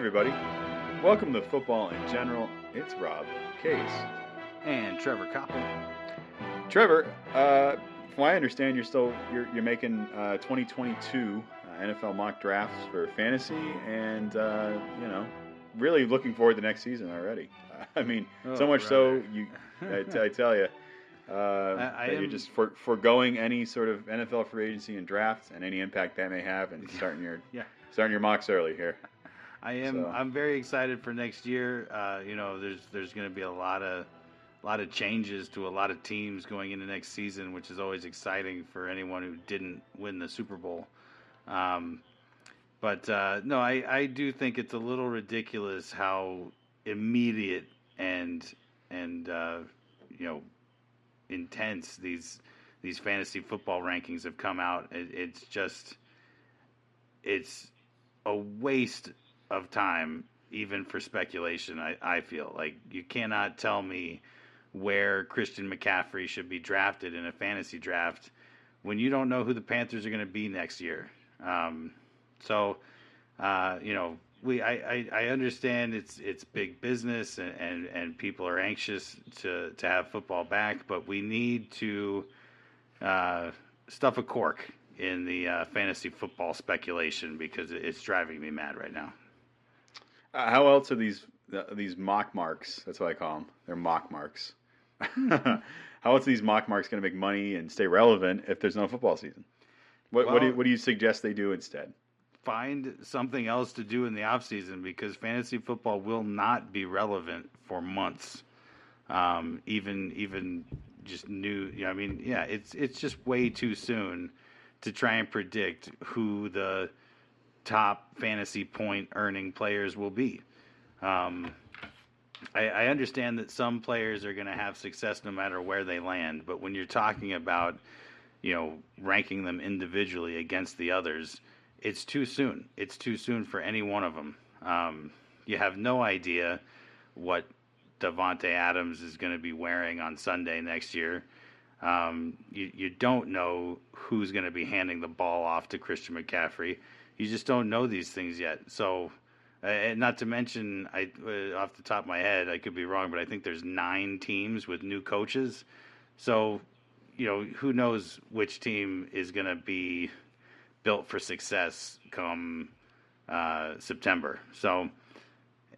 everybody. Welcome to Football in General. It's Rob Case. and Trevor Koppel. Trevor, uh, from what I understand, you're still you're, you're making uh, 2022 uh, NFL mock drafts for fantasy, and uh, you know, really looking forward to next season already. I mean, so Oh, much so brother. you, I, t- I tell you, uh, I that you're just for, foregoing any sort of NFL free agency and drafts and any impact that may have, and starting your Yeah. starting your mocks early here. I am. So- I'm very excited for next year. Uh, you know, there's there's going to be a lot of lot of changes to a lot of teams going into next season, which is always exciting for anyone who didn't win the Super Bowl. Um, but uh, no, I, I do think it's a little ridiculous how immediate and and uh, you know intense these these fantasy football rankings have come out. It, it's just it's a waste of time even for speculation I, I feel like you cannot tell me where christian mccaffrey should be drafted in a fantasy draft when you don't know who the panthers are going to be next year um, so uh, you know we I, I, I understand it's it's big business and, and, and people are anxious to, to have football back but we need to uh, stuff a cork in the uh, fantasy football speculation because it's driving me mad right now. Uh, how else are these uh, these mock marks? That's what I call them. They're mock marks. how else are these mock marks going to make money and stay relevant if there's no football season? What what, do you, what do you suggest they do instead? Find something else to do in the off season because fantasy football will not be relevant for months. Um, even even just new. You know, I mean, yeah, it's it's just way too soon to try and predict who the top fantasy point earning players will be. Um, I, I understand that some players are going to have success no matter where they land, but when you're talking about, you know, ranking them individually against the others, it's too soon. It's too soon for any one of them. Um, you have no idea what Davante Adams is going to be wearing on Sunday next year. Um, you, you don't know who's going to be handing the ball off to Christian McCaffrey. You just don't know these things yet. So, uh, not to mention, I uh, off the top of my head, I could be wrong, but I think there's nine teams with new coaches. So, you know, who knows which team is going to be built for success come uh, September. So,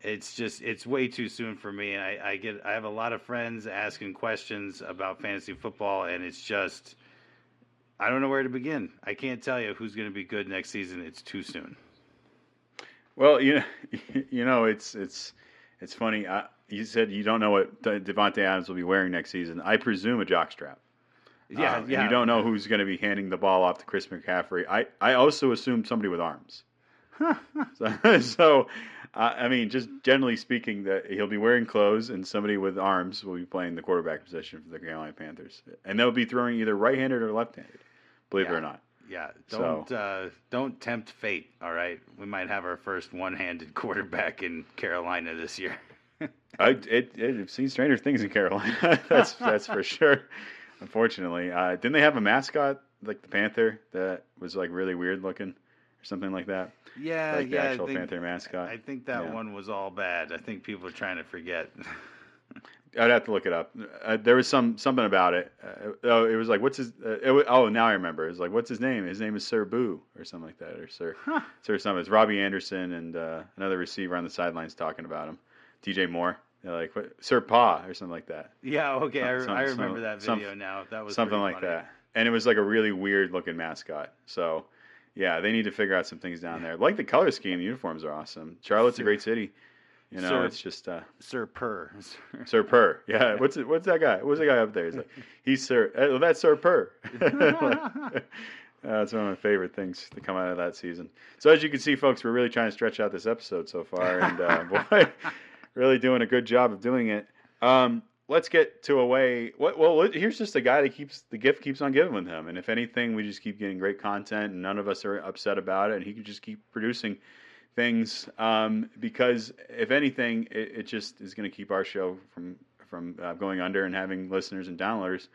it's just it's way too soon for me. And I, I get I have a lot of friends asking questions about fantasy football, and it's just I don't know where to begin. I can't tell you who's going to be good next season. It's too soon. Well, you know, you know, it's it's it's funny. I, you said you don't know what Davante Adams will be wearing next season. I presume a jockstrap. Yeah, and yeah. You don't know who's going to be handing the ball off to Chris McCaffrey. I, I also assume somebody with arms. so, so uh, I mean, just generally speaking, that he'll be wearing clothes and somebody with arms will be playing the quarterback position for the Carolina Panthers, and they'll be throwing either right-handed or left-handed. Believe it or not. Yeah, So- don't uh, don't tempt fate. All right, we might have our first one-handed quarterback in Carolina this year. I it, it, I've seen stranger things in Carolina. that's that's for sure. Unfortunately, uh, didn't they have a mascot like the panther that was like really weird looking or something like that? Yeah, like the yeah. actual think, panther mascot. I think that Yeah. one was all bad. I think people are trying to forget. I'd have to look it up. Uh, there was some something about it. Uh, oh, it was like what's his? Uh, it wa- oh, now I remember. It was like what's his name? His name is Sir Boo or something like that, or Sir Sir something. It's Robbie Anderson and uh, another receiver on the sidelines talking about him. DJ Moore. They're like what, Sir Pa or something like that. yeah, okay, I, Some- I some- remember that some- video now. That was something like funny. that. And it was like a really weird looking mascot. So, yeah, they need to figure out some things down there. Like the color scheme, the uniforms are awesome. Charlotte's a great city. You know, Sir- it's just uh, Sir Purr. Sir Purr. Yeah, what's it, what's that guy? What's the guy up there? He's like, he's Sir. Oh, that's Sir Purr. Like, that's one of my favorite things to come out of that season. So as you can see, folks, we're really trying to stretch out this episode so far, and uh, boy, really doing a good job of doing it. Um, let's get to a way. What, well, here's just a guy that keeps the gift keeps on giving with him, and if anything, we just keep getting great content, and none of us are upset about it, and he can just keep producing things um, because if anything, it, it just is going to keep our show from from uh, going under and having listeners and downloaders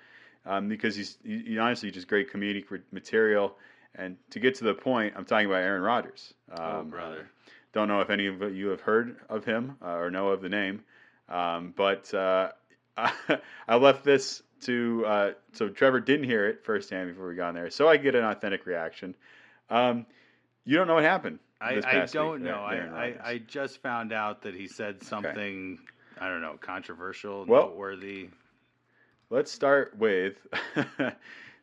um, because he's he, he honestly just great comedic material. And to get to the point, I'm talking about Aaron Rodgers. Um, oh, brother. don't know if any of you have heard of him uh, or know of the name, um, but uh, I left this to uh, so Trevor didn't hear it firsthand before we got in there, so I get an authentic reaction. Um, you don't know what happened. I, I don't week, know. Aaron I, I, Rodgers. I just found out that he said something, I don't know, controversial, Well- noteworthy. Let's start with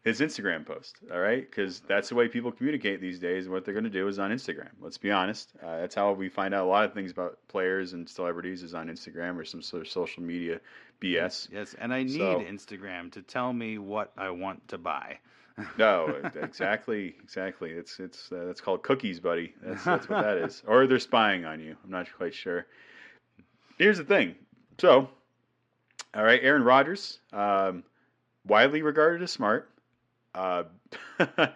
his Instagram post, all right? Because that's the way people communicate these days. What they're going to do is on Instagram. Let's be honest. Uh, that's how we find out a lot of things about players and celebrities is on Instagram or some sort of social media BS. Yes, and I need So- Instagram to tell me what I want to buy. No, exactly, exactly. It's it's uh, that's called cookies, buddy. That's that's what that is. Or they're spying on you. I'm not quite sure. Here's the thing. So, all right, Aaron Rodgers, um, widely regarded as smart. Uh,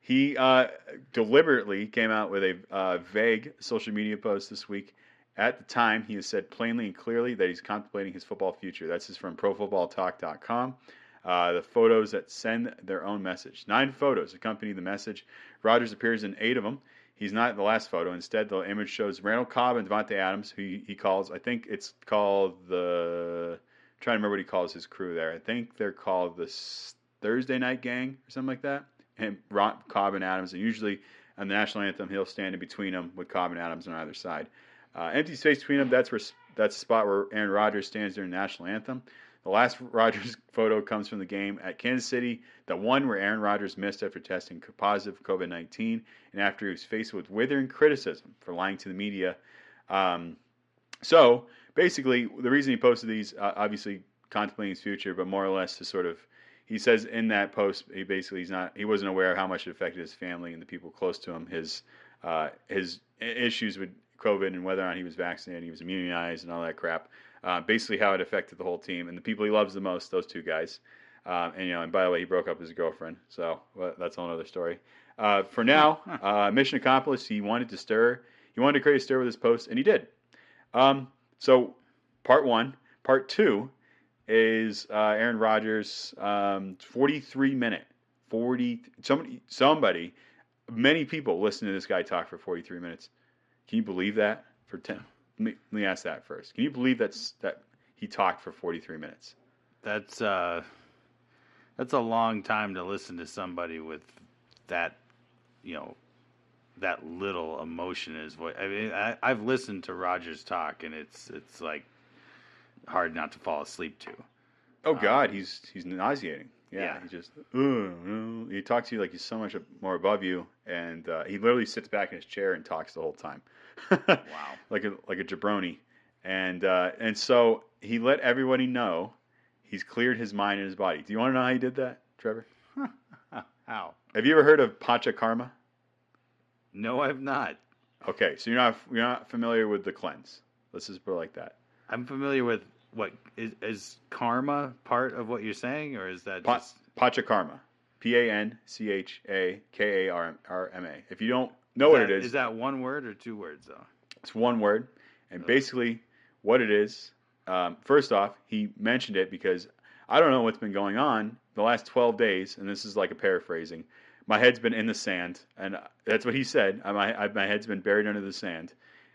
he uh, deliberately came out with a uh, vague social media post this week. At the time, he has said plainly and clearly that he's contemplating his football future. That's from ProFootballTalk.com. Uh, the photos that send their own message. Nine photos accompany the message. Rodgers appears in eight of them. He's not in the last photo. Instead, the image shows Randall Cobb and Davante Adams, who he, he calls, I think it's called the, I'm trying to remember what he calls his crew there. I think they're called the Thursday Night Gang or something like that. And Ron, Cobb and Adams, and usually on the national anthem, he'll stand in between them with Cobb and Adams on either side. Uh, empty space between them, that's where that's the spot where Aaron Rodgers stands during the national anthem. The last Rodgers photo comes from the game at Kansas City, the one where Aaron Rodgers missed after testing positive for COVID 19 and after he was faced with withering criticism for lying to the media. Um, so basically, the reason he posted these, uh, obviously contemplating his future, but more or less to sort of, he says in that post, he basically he's not, he wasn't aware of how much it affected his family and the people close to him, his uh, his issues with COVID and whether or not he was vaccinated, he was immunized, and all that crap uh, basically how it affected the whole team and the people he loves the most, those two guys. Uh, and you know, and by the way, he broke up with his girlfriend, so well, that's a whole story. Uh, for now, uh, mission accomplished. He wanted to stir. He wanted to create a stir with his post, and he did. Um, so, part one. Part two is uh, Aaron Rodgers' um, 43 minute, 40 somebody somebody, many people listen to this guy talk for 43 minutes. Can you believe that? For 10, let me, let me ask that first. Can you believe that's that he talked for 43 minutes? That's uh, that's a long time to listen to somebody with that, you know, that little emotion in his voice. I mean, I, I've listened to Rodgers talk, and it's it's like hard not to fall asleep to. Oh God, he's he's nauseating. Yeah, Yeah. he just "Ugh, uh," he talks to you like he's so much more above you, and uh, he literally sits back in his chair and talks the whole time. Wow. like a like a jabroni, and uh, and so he let everybody know he's cleared his mind and his body. Do you want to know how he did that, Trevor? How? Have you ever heard of Panchakarma? No, I've not. Okay, so you're not you're not familiar with the cleanse. Let's just put it like that. I'm familiar with what is is karma part of what you're saying, or is that Pa- just Panchakarma. P A N C H A K A R M A. If you don't know is what that- it is, Is that one word or two words though? it's one word. And basically, what it is, um, first off, he mentioned it because I don't know what's been going on the last 12 days, and this is like a paraphrasing. My head's been in the sand, and that's what he said. I- My, I, my head's been buried under the sand,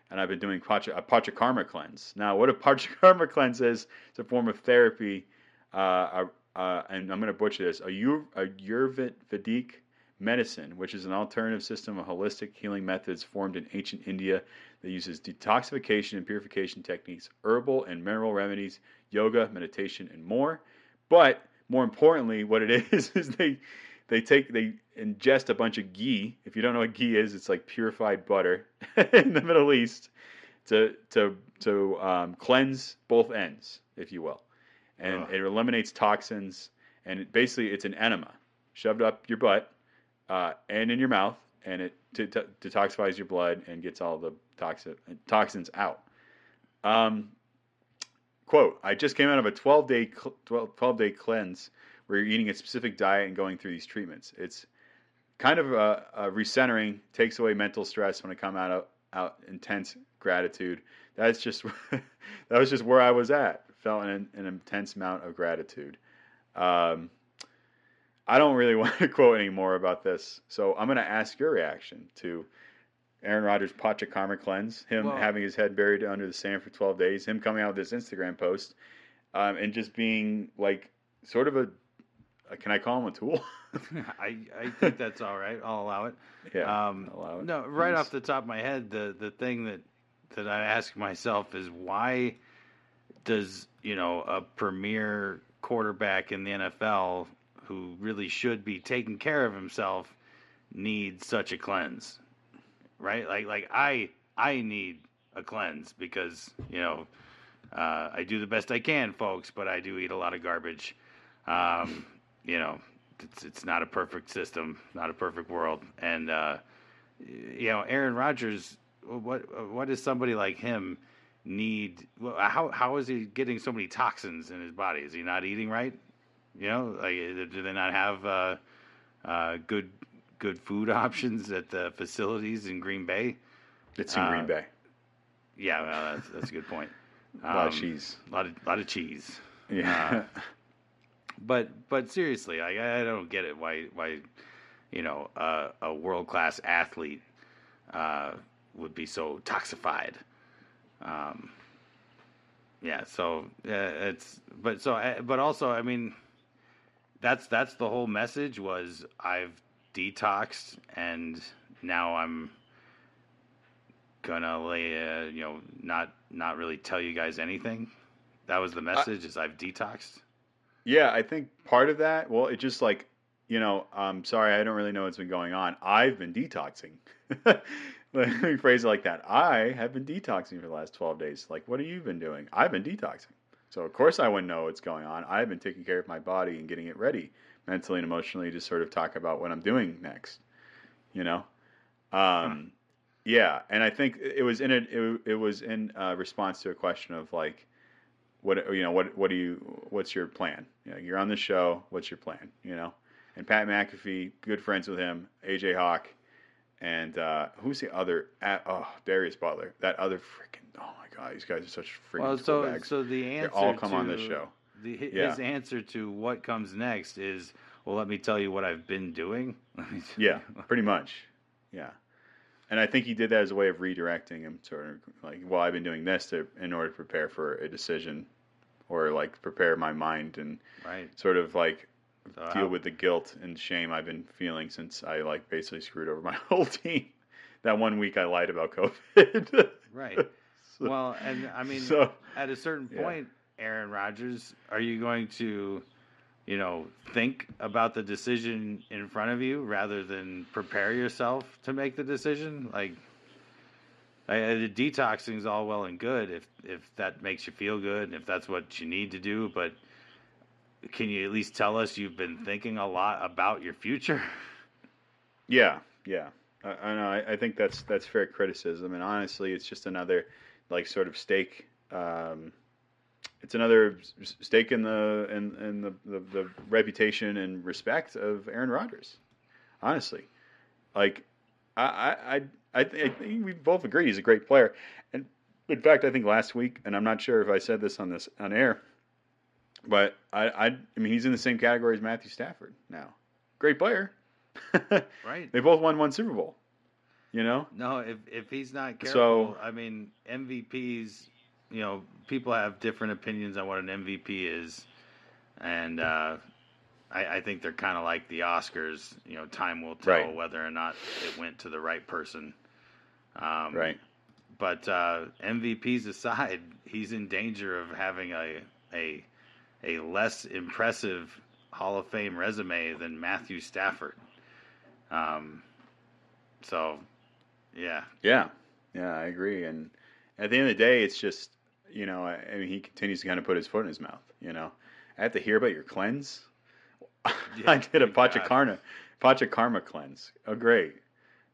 and I've been doing pacha, a Panchakarma cleanse. Now, what a Panchakarma cleanse is, it's a form of therapy, uh, uh, and I'm going to butcher this, a, Ayur, a Ayurvedic medicine, which is an alternative system of holistic healing methods formed in ancient India that uses detoxification and purification techniques, herbal and mineral remedies, yoga, meditation, and more. But more importantly, what it is is they they take they ingest a bunch of ghee. If you don't know what ghee is, it's like purified butter in the Middle East to to to um, cleanse both ends, if you will, and it eliminates toxins. And it, basically, it's an enema shoved up your butt uh, and in your mouth, and it de- de- detoxifies your blood and gets all the toxin toxins out. Um, quote: I just came out of a 12 day 12, 12 day cleanse where you're eating a specific diet and going through these treatments. It's kind of a, a recentering, takes away mental stress when I come out of out intense gratitude. That's just that was just where I was at. Felt an, an intense amount of gratitude. Um, I don't really want to quote any more about this, so I'm going to ask your reaction to Aaron Rodgers Panchakarma cleanse, him having his head buried under the sand for 12 days, him coming out with this Instagram post, um, and just being like sort of a, uh, can I call him a tool? I I think that's all right. I'll allow it. yeah, Um, allow it. no, right He's- off the top of my head, the the thing that that I ask myself is why does you know a premier quarterback in the NFL who really should be taking care of himself needs such a cleanse, right? Like like I I need a cleanse because you know uh, I do the best I can, folks, but I do eat a lot of garbage. Um, you know, it's it's not a perfect system, not a perfect world, and uh, you know, Aaron Rodgers. What what does somebody like him need? How how is he getting so many toxins in his body? Is he not eating right? You know, like do they not have uh, uh, good good food options at the facilities in Green Bay? it's in uh, Green Bay. Yeah, well, that's that's a good point. A lot of Um, cheese. A lot of lot of cheese. Yeah. But but seriously, I I don't get it why why you know uh, a world class athlete uh, would be so toxified. Um, yeah, so uh, it's but so uh, but also I mean that's that's the whole message was I've detoxed and now I'm gonna lay uh, you know not not really tell you guys anything. That was the message is I've detoxed. Yeah, I think part of that, well, it just like, you know, I'm sorry, I don't really know what's been going on. I've been detoxing. Let me phrase it like that. I have been detoxing for the last 12 days. Like, what have you been doing? I've been detoxing. So, of course, I wouldn't know what's going on. I've been taking care of my body and getting it ready mentally and emotionally to sort of talk about what I'm doing next, you know? Um, Yeah, and I think it was in a, it, it was in uh response to a question of like, what you know what what do you what's your plan you know, you're on the show what's your plan you know and pat mcafee good friends with him aj hawk and uh who's the other oh darius butler that other freaking oh my god these guys are such freaking Well, so bags so the answer they all come to, on this show The, hi- Yeah. His answer to what comes next is, well, let me tell you what I've been doing. yeah pretty much yeah and i think he did that as a way of redirecting him sort of like well i've been doing this to in order to prepare for a decision or like prepare my mind and right. sort of like So deal how- with the guilt and shame I've been feeling since I like basically screwed over my whole team. That one week I lied about COVID. right. So- Well, and I mean, so at a certain yeah. point, Aaron Rodgers, are you going to, you know, think about the decision in front of you rather than prepare yourself to make the decision? Like, I, the detoxing is all well and good if if that makes you feel good and if that's what you need to do, but can you at least tell us you've been thinking a lot about your future? yeah, yeah. I, I know. I, I think that's that's fair criticism, and honestly, it's just another like sort of stake. Um, it's another stake in the in, in the, the the reputation and respect of Aaron Rodgers. Honestly, like I I I, I I think we both agree he's a great player, and in fact, I think last week, and I'm not sure if I said this on this on air, but I I, I mean he's in the same category as Matthew Stafford now. Great player. Right. They both won one Super Bowl. You know? No, if if he's not So- careful, I mean MVPs. You know, people have different opinions on what an MVP is, and uh, I, I think they're kind of like the Oscars. You know, time will tell Right. whether or not it went to the right person. Um, Right. But uh, MVPs aside, he's in danger of having a a a less impressive Hall of Fame resume than Matthew Stafford. Um, so, yeah, Yeah. Yeah, I agree. And at the end of the day, it's just, you know, I, I mean, he continues to kind of put his foot in his mouth, you know. I have to hear about your cleanse. I did a. Panchakarma, Panchakarma cleanse. Oh, great.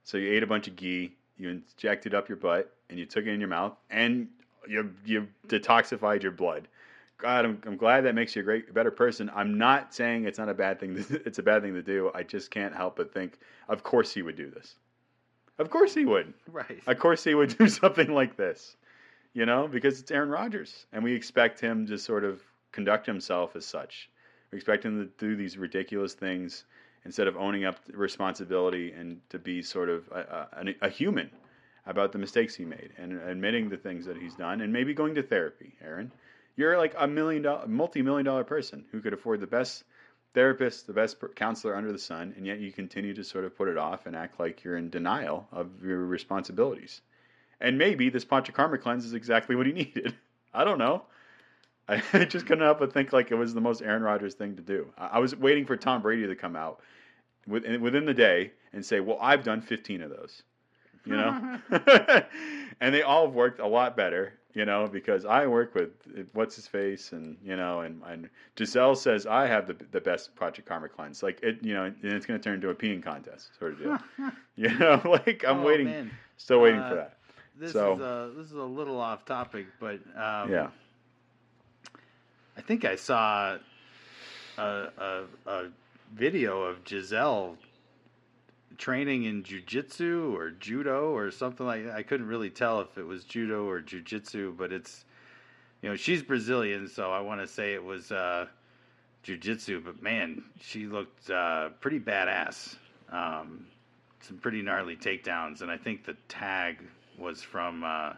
So you ate a bunch of ghee, you injected up your butt, and you took it in your mouth, and you you detoxified your blood. God, I'm, I'm glad that makes you a great, a better person. I'm not saying it's not a bad thing. To, it's a bad thing to do. I just can't help but think, of course he would do this. Of course he would. right. Of course he would do something like this, you know, because it's Aaron Rodgers, and we expect him to sort of conduct himself as such. We expect him to do these ridiculous things instead of owning up responsibility and to be sort of a, a, a human, about the mistakes he made and admitting the things that he's done and maybe going to therapy. Aaron, you're like a million dollar, multi-million dollar person who could afford the best therapist, the best counselor under the sun, and yet you continue to sort of put it off and act like you're in denial of your responsibilities. And maybe this Panchakarma cleanse is exactly what he needed. I don't know. I just couldn't help but think like it was the most Aaron Rodgers thing to do. I was waiting for Tom Brady to come out within the day and say, "Well, I've done 15 of those," you know, and they all have worked a lot better, you know, because I work with what's his face, and you know, and, and Gisele says I have the the best Panchakarma cleanse, like it, you know, and it's going to turn into a peeing contest sort of deal, you know, like I'm Oh, waiting, man. still waiting Uh, for that. This So- is a this is a little off topic, but um, Yeah. I think I saw a, a, a video of Gisele training in jujitsu or judo or something like that. I couldn't really tell if it was judo or jujitsu, but it's you know she's Brazilian, so I want to say it was uh, jujitsu. But man, she looked uh, pretty badass. Um, some pretty gnarly takedowns, and I think the tag was from uh,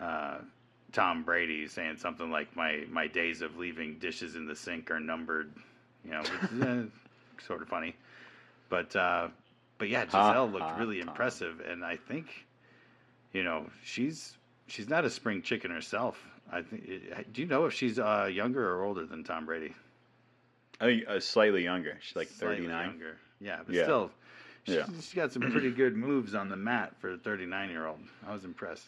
uh, Tom Brady saying something like my my days of leaving dishes in the sink are numbered. You know, which uh, sort of funny, but uh, but yeah, Ha, Gisele looked ha, really Tom. impressive, and I think you know she's she's not a spring chicken herself. I think. Do you know if she's uh, younger or older than Tom Brady? I think uh, slightly younger. She's like 39. Yeah, but Yeah. still, she, Yeah. she's got some pretty good moves on the mat for a 39 year old. I was impressed.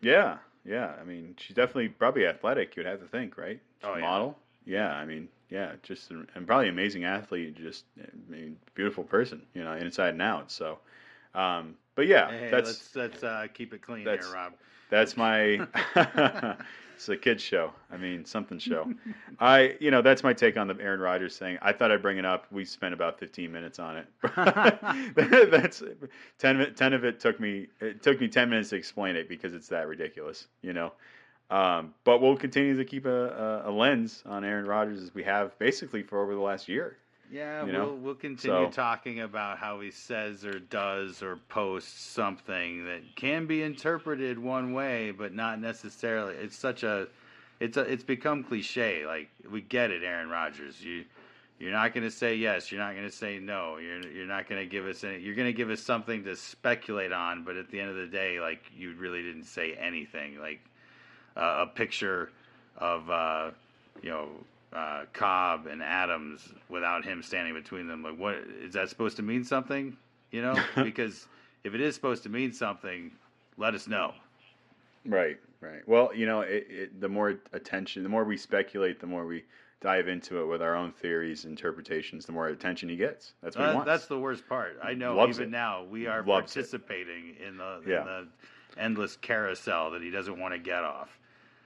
Yeah, yeah. I mean, she's definitely probably athletic. You'd have to think, right? She's Oh, a yeah. model. Yeah, I mean, yeah, just an- and probably amazing athlete. Just, I mean, beautiful person. You know, inside and out. So, um, but yeah, Hey, that's let's let's uh, keep it clean that's- here, Rob. that's my. it's a kids show. I mean, something show. I, you know, that's my take on the Aaron Rodgers thing. I thought I'd bring it up. We spent about 15 minutes on it. that's 10, 10 of it took me. It took me 10 minutes to explain it because it's that ridiculous, you know. Um, but we'll continue to keep a, a, a lens on Aaron Rodgers as we have basically for over the last year. Yeah, you we'll we'll continue So- talking about how he says or does or posts something that can be interpreted one way, but not necessarily. It's such a, it's a, it's become cliche. Like we get it, Aaron Rodgers. You, you're not going to say yes. You're not going to say no. You're you're not going to give us any. You're going to give us something to speculate on, but at the end of the day, like you really didn't say anything. Like uh, a picture of uh, you know uh, Cobb and Adams without him standing between them. Like, what is that supposed to mean? Something, you know? because if it is supposed to mean something, let us know. Right, right. Well, you know, it, it, the more attention, the more we speculate, the more we dive into it with our own theories, interpretations, the more attention he gets. That's what he Uh, wants. that's the worst part. I know. Loves even it. now, we are Loves participating in the, Yeah. in the endless carousel that he doesn't want to get off.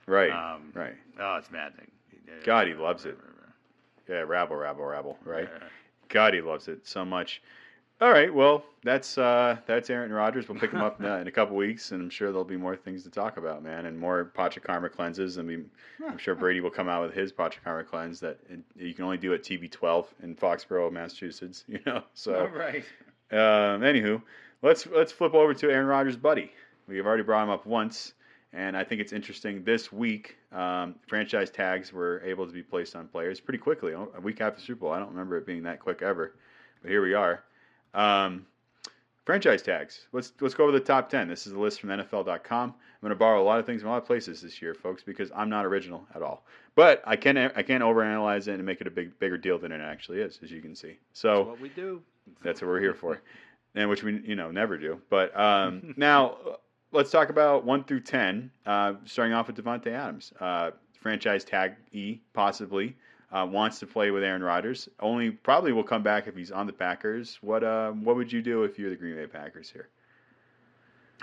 Right, Um, right. Oh, it's maddening. God, he loves it. Yeah, rabble, rabble, rabble. Right. God, he loves it so much. All right, well, that's uh, that's Aaron Rodgers. We'll pick him up uh, in a couple weeks, and I'm sure there'll be more things to talk about, man, and more Panchakarma cleanses. And we, I'm sure Brady will come out with his Panchakarma cleanse that you can only do at TB12 in Foxborough, Massachusetts. You know, so All right. Um, anywho, let's let's flip over to Aaron Rodgers' buddy. We've already brought him up once, and I think it's interesting. This week, um, franchise tags were able to be placed on players pretty quickly. A week after Super Bowl, I don't remember it being that quick ever, but here we are. Um, franchise tags. Let's let's go over the top ten. This is a list from NFL.com. I'm going to borrow a lot of things from a lot of places this year, folks, because I'm not original at all. But I can I can overanalyze it and make it a big bigger deal than it actually is, as you can see. So. That's what we do. That's what we're here for, and which we you know never do. But um, now let's talk about one through ten. Uh, starting off with Davante Adams, uh, franchise tag E possibly uh, wants to play with Aaron Rodgers. Only probably will come back if he's on the Packers. What uh, what would you do if you're the Green Bay Packers here?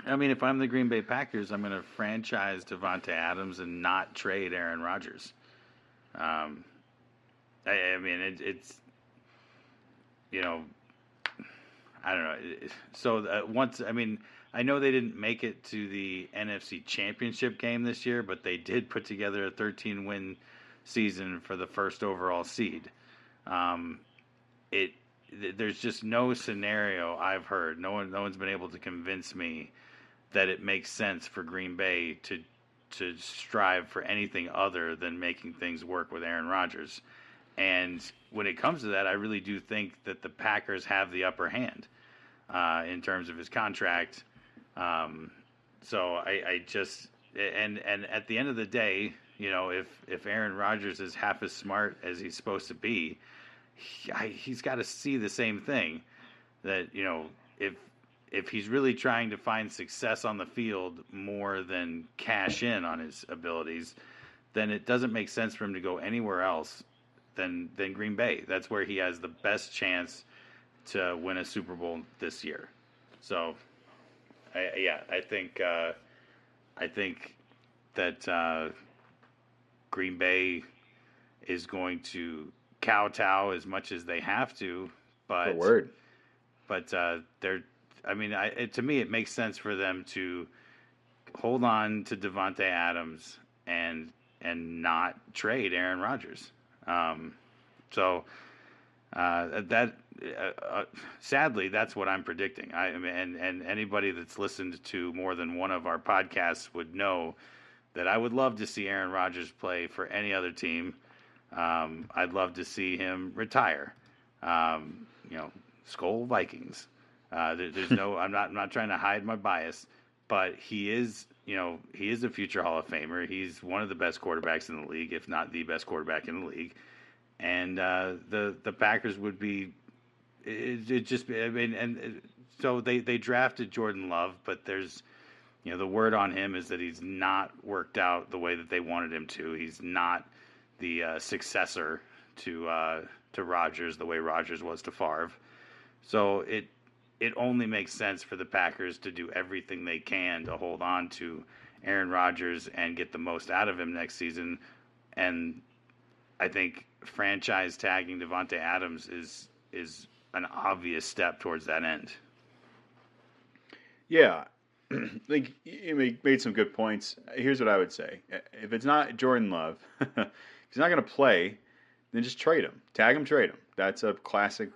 I mean, if I'm the Green Bay Packers, I'm going to franchise Davante Adams and not trade Aaron Rodgers. Um, I, I mean, it, it's you know, I don't know. So uh, once, I mean, I know they didn't make it to the NFC Championship game this year, but they did put together a 13 win season for the first overall seed. Um, it th- there's just no scenario I've heard. No one, no one's been able to convince me that it makes sense for Green Bay to to strive for anything other than making things work with Aaron Rodgers. And when it comes to that, I really do think that the Packers have the upper hand uh, in terms of his contract. Um, so I, I just and and at the end of the day, you know, if if Aaron Rodgers is half as smart as he's supposed to be, he, I, he's got to see the same thing that you know if if he's really trying to find success on the field more than cash in on his abilities, then it doesn't make sense for him to go anywhere else than than Green Bay. That's where he has the best chance to win a Super Bowl this year. So, I, yeah, I think uh, I think that uh, Green Bay is going to kowtow as much as they have to, but word. but uh, they're. I mean, I, it, to me, it makes sense for them to hold on to Davante Adams and and not trade Aaron Rodgers. Um, so uh, that uh, uh, sadly, that's what I'm predicting. I, I and and anybody that's listened to more than one of our podcasts would know that I would love to see Aaron Rodgers play for any other team. Um, I'd love to see him retire. Um, you know, Skol Vikings. Uh, there, there's no. I'm not. I'm not trying to hide my bias, but he is. You know, he is a future Hall of Famer. He's one of the best quarterbacks in the league, if not the best quarterback in the league. And uh, the the Packers would be. It, it just. I mean, and uh, so they they drafted Jordan Love, but there's. You know, the word on him is that he's not worked out the way that they wanted him to. He's not the uh, successor to uh, to Rodgers the way Rodgers was to Favre. So it it only makes sense for the Packers to do everything they can to hold on to Aaron Rodgers and get the most out of him next season. And I think franchise tagging Davante Adams is is an obvious step towards that end. Yeah, like you made some good points. Here's what I would say: if it's not Jordan Love, he's not going to play, then just trade him, tag him, trade him. That's a classic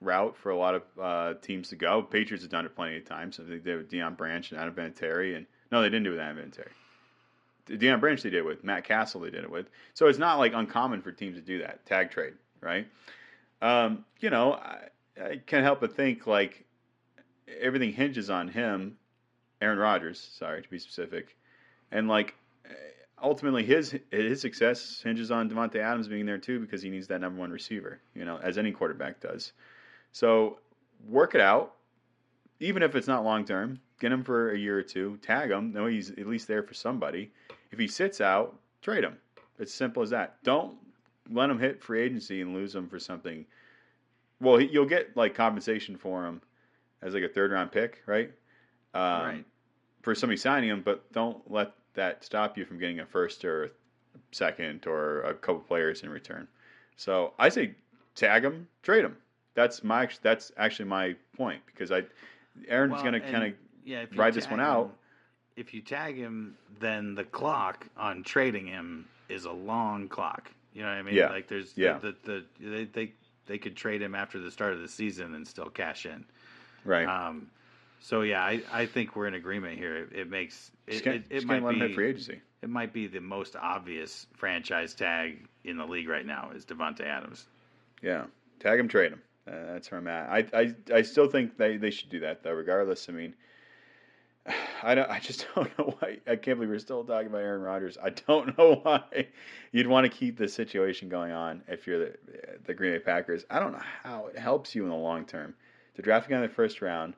route for a lot of uh, teams to go. Patriots have done it plenty of times. I think they did with Deion Branch and Adam Vinatieri, and no, they didn't do it with Adam Vinatieri. Deion Branch they did it with Matt Cassel. They did it with. So it's not like uncommon for teams to do that tag trade, right? Um, you know, I, I can't help but think like everything hinges on him Aaron Rodgers, sorry to be specific, and like ultimately his his success hinges on Davante Adams being there too because he needs that number one receiver, you know, as any quarterback does. So work it out, even if it's not long term. Get him for a year or two, tag him. Know he's at least there for somebody. If he sits out, trade him. It's simple as that. Don't let him hit free agency and lose him for something. Well, he, you'll get like compensation for him as like a third round pick, right? Um, right. For somebody signing him, but don't let that stop you from getting a first or second or a couple players in return. So I say tag him, trade him. That's my that's actually my point because I Aaron's Well, going to kind of yeah, ride this one out. if you tag him, then the clock on trading him is a long clock. You know what I mean? Yeah. Like there's Yeah. the, the, the they, they they could trade him after the start of the season and still cash in. right. Um, so yeah, I, I think we're in agreement here. It, it makes it, can't, it, it might let him hit be free agency. it might be the most obvious franchise tag in the league right now is Davante Adams. Yeah, tag him, trade him. Uh, that's where I'm at. I, I I still think they, they should do that though. Regardless, I mean, I don't. I just don't know why. I can't believe we're still talking about Aaron Rodgers. I don't know why you'd want to keep this situation going on if you're the the Green Bay Packers. I don't know how it helps you in the long term to draft a guy in the first round.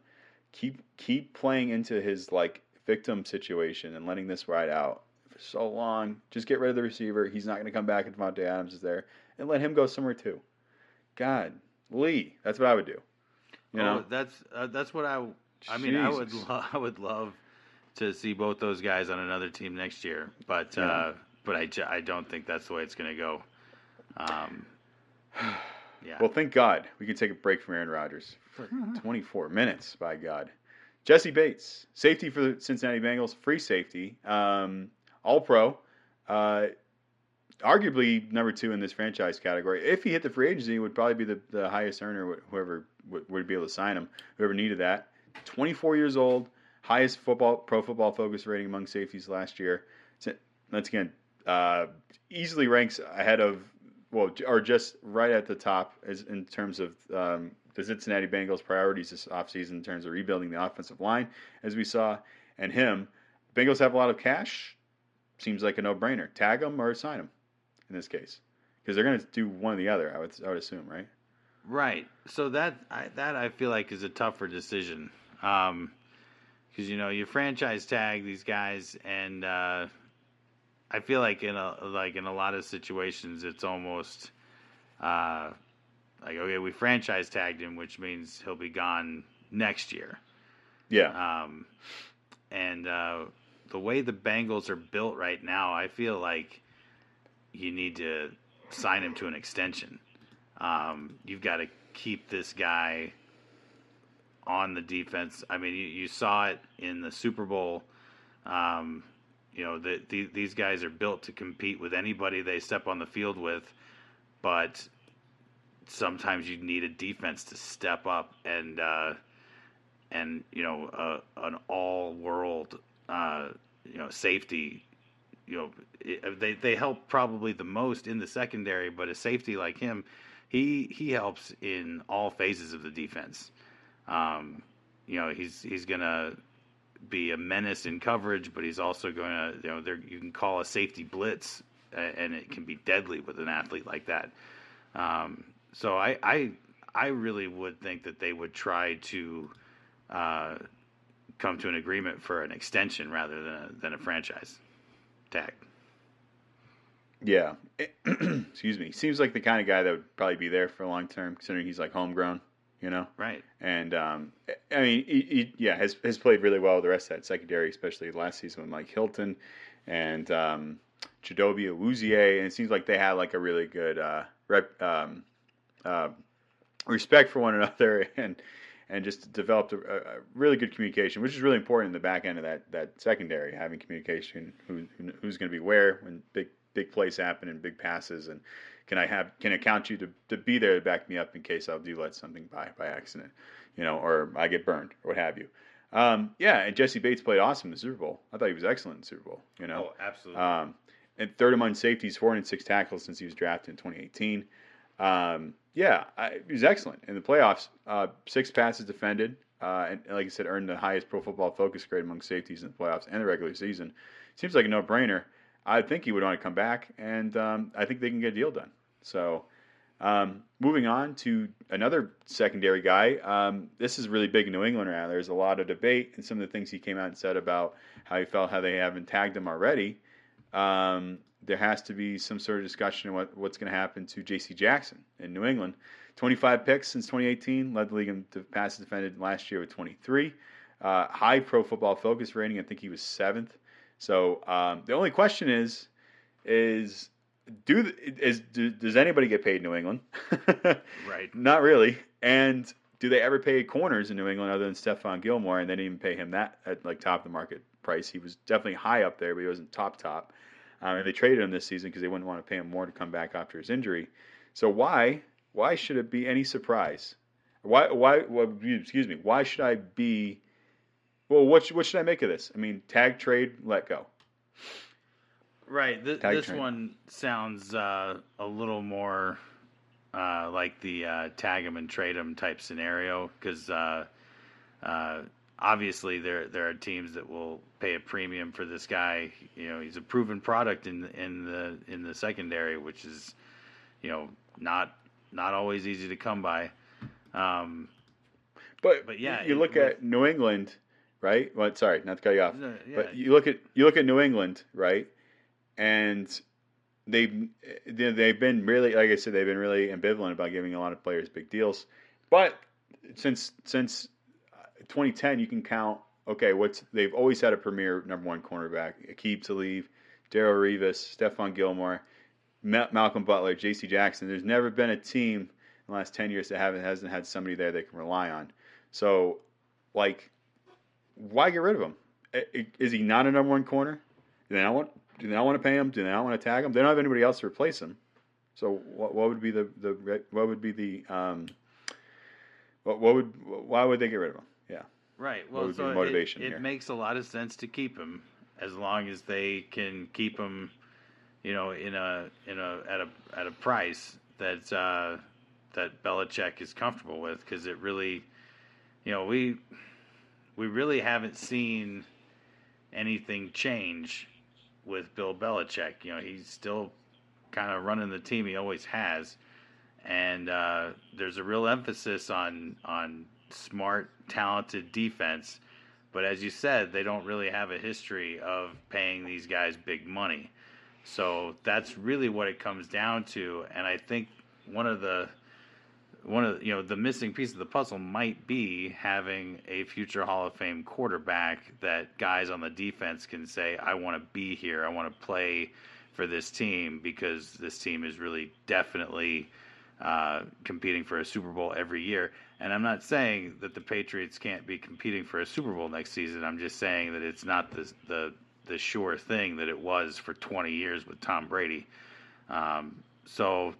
Keep keep playing into his like victim situation and letting this ride out for so long. Just get rid of the receiver. He's not going to come back if Davante Adams is there, and let him go somewhere too. God, Lee, that's what I would do. You know, oh, that's uh, that's what I. I mean, I would Jesus. lo- I would love to see both those guys on another team next year, but uh, but I, ju- I don't think that's the way it's going to go. Um, yeah. Well, thank God we can take a break from Aaron Rodgers for 24 minutes. By God, Jessie Bates, safety for the Cincinnati Bengals, free safety, um, All Pro, uh, arguably number two in this franchise category. If he hit the free agency, he would probably be the, the highest earner. wh- Whoever would, would be able to sign him, whoever needed that. 24 years old, highest football pro football focus rating among safeties last year. Once again, uh, easily ranks ahead of well, or just right at the top as in terms of um, the Cincinnati Bengals' priorities this offseason in terms of rebuilding the offensive line, as we saw, and him. Bengals have a lot of cash. Seems like a no-brainer. Tag him or sign him in this case, because they're going to do one or the other. I would, I would assume, right? Right. So that I, that I feel like is a tougher decision, because um, you know you franchise tag these guys, and uh, I feel like in a like in a lot of situations it's almost uh, like okay we franchise tagged him, which means he'll be gone next year. Yeah. Um, and uh, the way the Bengals are built right now, I feel like you need to sign him to an extension. Um, you've got to keep this guy on the defense. I mean, you, you saw it in the Super Bowl. Um, you know, the, the, these guys are built to compete with anybody they step on the field with, but sometimes you need a defense to step up and uh, and you know uh, an all world uh, you know safety. You know, it, they they help probably the most in the secondary, but a safety like him he he helps in all phases of the defense. Um, you know, he's he's gonna be a menace in coverage, but he's also going to you know there you can call a safety blitz, and it can be deadly with an athlete like that. Um, so I, I I really would think that they would try to uh, come to an agreement for an extension rather than a, than a franchise tag. Yeah. Excuse me. Seems like the kind of guy that would probably be there for long term, considering he's like homegrown, you know? Right. And, um, I mean, he, he, yeah, has, has played really well with the rest of that secondary, especially last season with Mike Hilton and um, Chidobe Awuzie. And it seems like they had like a really good uh, rep, um, uh, respect for one another and and just developed a, a, really good communication, which is really important in the back end of that, that secondary, having communication, who, who's going to be where when big big plays happen and big passes and can I have can I count you to, to be there to back me up in case I do let something by by accident, you know, or I get burned or what have you. Um, yeah, and Jessie Bates played awesome in the Super Bowl. I thought he was excellent in the Super Bowl. You know, oh, absolutely. Um, and third among safeties, four and six tackles since he was drafted in 2018. Um, yeah, I, he was excellent in the playoffs. Uh, six passes defended, uh, and, and, like I said, earned the highest Pro Football Focus grade among safeties in the playoffs and the regular season. Seems like a no-brainer. I think he would want to come back, and um, I think they can get a deal done. So, um, moving on to another secondary guy. Um, this is really big in New England right now. There's a lot of debate, and some of the things he came out and said about how he felt how they haven't tagged him already. Um, there has to be some sort of discussion on what, what's going to happen to J.C. Jackson in New England. 25 picks since 2018, led the league in passes defended last year with 23. Uh, high Pro Football Focus rating. I think he was seventh. So um, the only question is, is do is do, does anybody get paid in New England? right. Not really. And do they ever pay corners in New England other than Stephon Gilmore? And they didn't even pay him that at like top of the market price. He was definitely high up there, but he wasn't top top. Um, and they traded him this season because they wouldn't want to pay him more to come back after his injury. So why why should it be any surprise? Why why well, excuse me? Why should I be? Well, what what should I make of this? I mean, tag trade, let go. Right. Th- this one sounds uh, a little more uh, like the uh, tag him and trade him type scenario because uh, uh, obviously there there are teams that will pay a premium for this guy. You know, he's a proven product in in the in the secondary, which is you know not not always easy to come by. Um, but but yeah, you look at New England, right? Well, sorry, not to cut you off, yeah. but you look at you look at New England, right? And they've they've been really, like I said, they've been really ambivalent about giving a lot of players big deals. But since since uh, 2010, you can count. Okay, what's they've always had a premier number one cornerback: Aqib Talib, Darrelle Revis, Stephon Gilmore, Malcolm Butler, J.C. Jackson. There's never been a team in the last 10 years that haven't hasn't had somebody there they can rely on. So, like, why get rid of him? Is he not a number one corner? Do they not want? Do they not want to pay him? Do they not want to tag him? They don't have anybody else to replace him. So, what, what would be the, the what would be the um, what, what would why would they get rid of him? Yeah. Right. What Well, would be so the it- motivation it, here? makes a lot of sense to keep him as long as they can keep him, you know, in a in a at a at a price that uh, that Belichick is comfortable with because it really, you know, we we really haven't seen anything change with Bill Belichick. You know, he's still kind of running the team he always has, and uh, there's a real emphasis on on smart, talented defense. But as you said, they don't really have a history of paying these guys big money. So that's really what it comes down to. And I think one of the one of you know the missing piece of the puzzle might be having a future Hall of Fame quarterback that guys on the defense can say, "I want to be here. I want to play for this team because this team is really definitely uh, competing for a Super Bowl every year." And I'm not saying that the Patriots can't be competing for a Super Bowl next season. I'm just saying that it's not the the the sure thing that it was for 20 years with Tom Brady. Um, so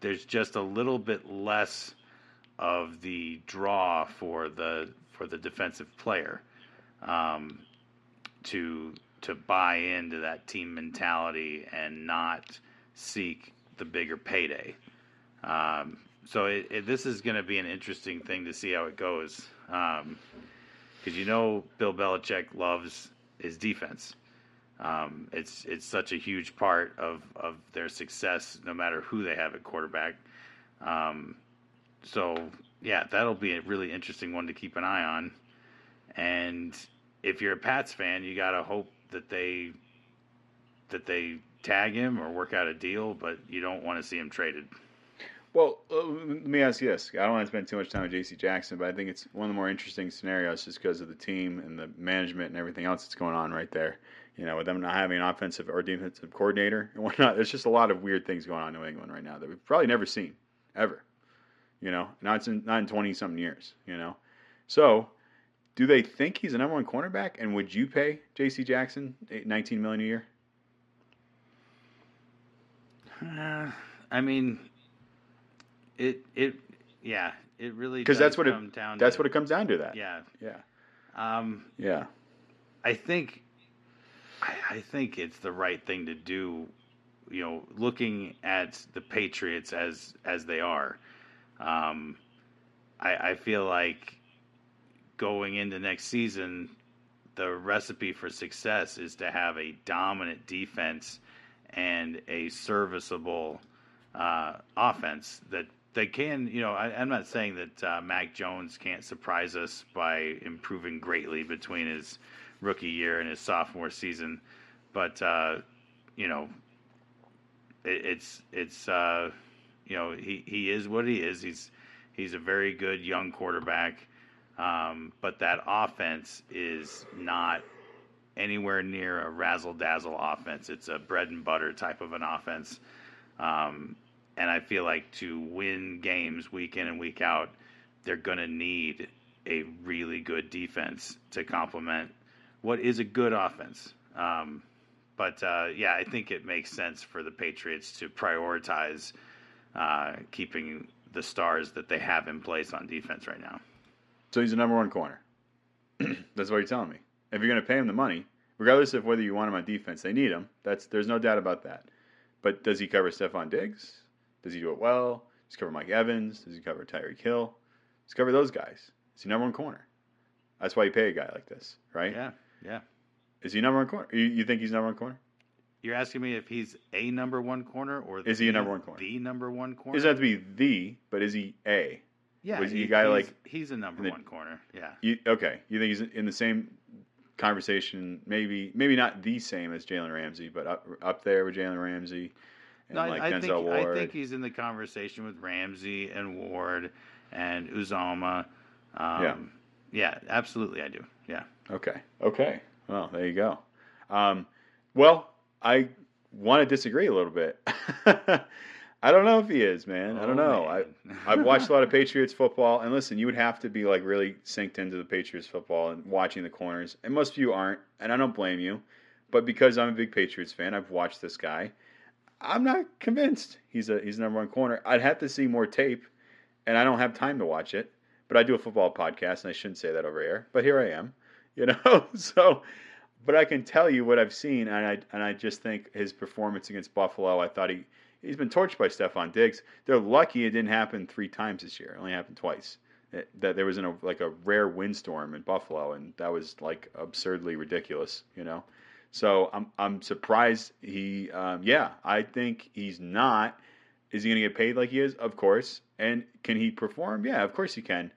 there's just a little bit less of the draw for the for the defensive player um, to to buy into that team mentality and not seek the bigger payday. Um, so it, it, this is going to be an interesting thing to see how it goes because you know Bill Belichick loves his defense. Um, it's it's such a huge part of, of their success, no matter who they have at quarterback. Um, so yeah, that'll be a really interesting one to keep an eye on. And if you're a Pats fan, you got to hope that they that they tag him or work out a deal, but you don't want to see him traded. Well, uh, let me ask you this. I don't want to spend too much time with J.C. Jackson, but I think it's one of the more interesting scenarios just because of the team and the management and everything else that's going on right there. You know, with them not having an offensive or defensive coordinator and whatnot, there's just a lot of weird things going on in New England right now that we've probably never seen, ever. You know, not in not in twenty something years. You know, so do they think he's a number one cornerback? And would you pay J.C. Jackson nineteen million a year? Uh, I mean, it it yeah, it really Because that's what it down that's to, what it comes down to. That yeah. yeah Um, yeah. I think I, I think it's the right thing to do. You know, looking at the Patriots as as they are, um, I, I feel like going into next season, the recipe for success is to have a dominant defense and a serviceable uh, offense that they can. You know, I, I'm not saying that uh, Mac Jones can't surprise us by improving greatly between his rookie year and his sophomore season, but uh, you know, it, it's it's uh, you know he, he is what he is. He's he's a very good young quarterback, um, but that offense is not anywhere near a razzle dazzle offense. It's a bread and butter type of an offense, um, and I feel like to win games week in and week out, they're going to need a really good defense to complement what is a good offense. Um, but uh, yeah, I think it makes sense for the Patriots to prioritize uh, keeping the stars that they have in place on defense right now. So he's the number one corner. That's what you're telling me. If you're going to pay him the money, regardless of whether you want him on defense, they need him. That's there's no doubt about that. But does he cover Stefon Diggs? Does he do it well? Does he cover Mike Evans? Does he cover Tyreek Hill? Does he cover those guys? Is he number one corner? That's why you pay a guy like this, right? Yeah, yeah. Is he number one corner? You, you think he's number one corner? You're asking me if he's a number one corner or Is he a number one corner? The number one corner. Is that to be the, but is he a? yeah, was he a guy he's- like- he's a number the- one corner. Yeah, You, okay, you think he's in the same conversation? Maybe, maybe not the same as Jalen Ramsey, but up, up there with Jalen Ramsey and no, I- like I, Denzel think Ward. I think he's in the conversation with Ramsey and Ward and Uzama. Um, Yeah. yeah, absolutely, I do. Yeah, Okay. Okay. Well, there you go. Um, well, I want to disagree a little bit. I don't know if he is, man. I don't Oh, know. I. I've watched a lot of Patriots football, and listen, you would have to be like really synced into the Patriots football and watching the corners. And most of you aren't, and I don't blame you. But because I'm a big Patriots fan, I've watched this guy. I'm not convinced he's a he's a number one corner. I'd have to see more tape, and I don't have time to watch it. but I do a football podcast, and I shouldn't say that over air. But here I am, you know. so, but I can tell you what I've seen, and I and I just think his performance against Buffalo. I thought he he's been torched by Stefon Diggs. They're lucky it didn't happen three times this year. It only happened twice. It, that there was in a like a rare windstorm in Buffalo, and that was like absurdly ridiculous, you know. So I'm I'm surprised he. Um, yeah, I think he's not. Is he going to get paid like he is? Of course. And can he perform? Yeah, of course he can.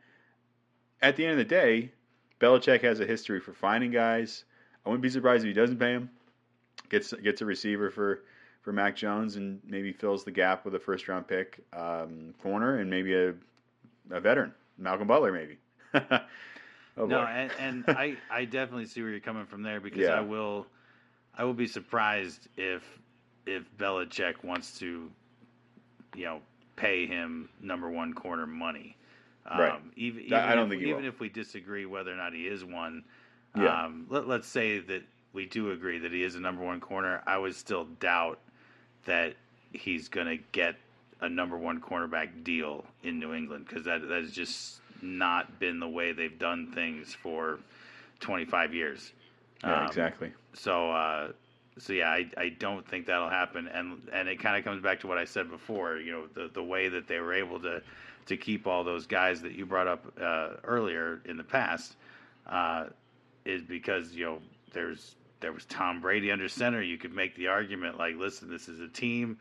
At the end of the day, Belichick has a history for finding guys. I wouldn't be surprised if he doesn't pay him. Gets gets a receiver for for Mac Jones and maybe fills the gap with a first round pick um, corner and maybe a a veteran, Malcolm Butler maybe. oh, no, and, and I I definitely see where you're coming from there because yeah. I will I will be surprised if if Belichick wants to you know pay him number one corner money. Right. Um, even, even I don't if, think even if we disagree whether or not he is one. Yeah. Um, let, let's say that we do agree that he is a number one corner. I would still doubt that he's going to get a number one cornerback deal in New England because that that has just not been the way they've done things for 25 years. Yeah, um, exactly. So, uh, so yeah, I, I don't think that'll happen, and and it kind of comes back to what I said before. You know, the the way that they were able to to keep all those guys that you brought up uh, earlier in the past uh, is because you know there's there was Tom Brady under center. You could make the argument like, listen, this is a team.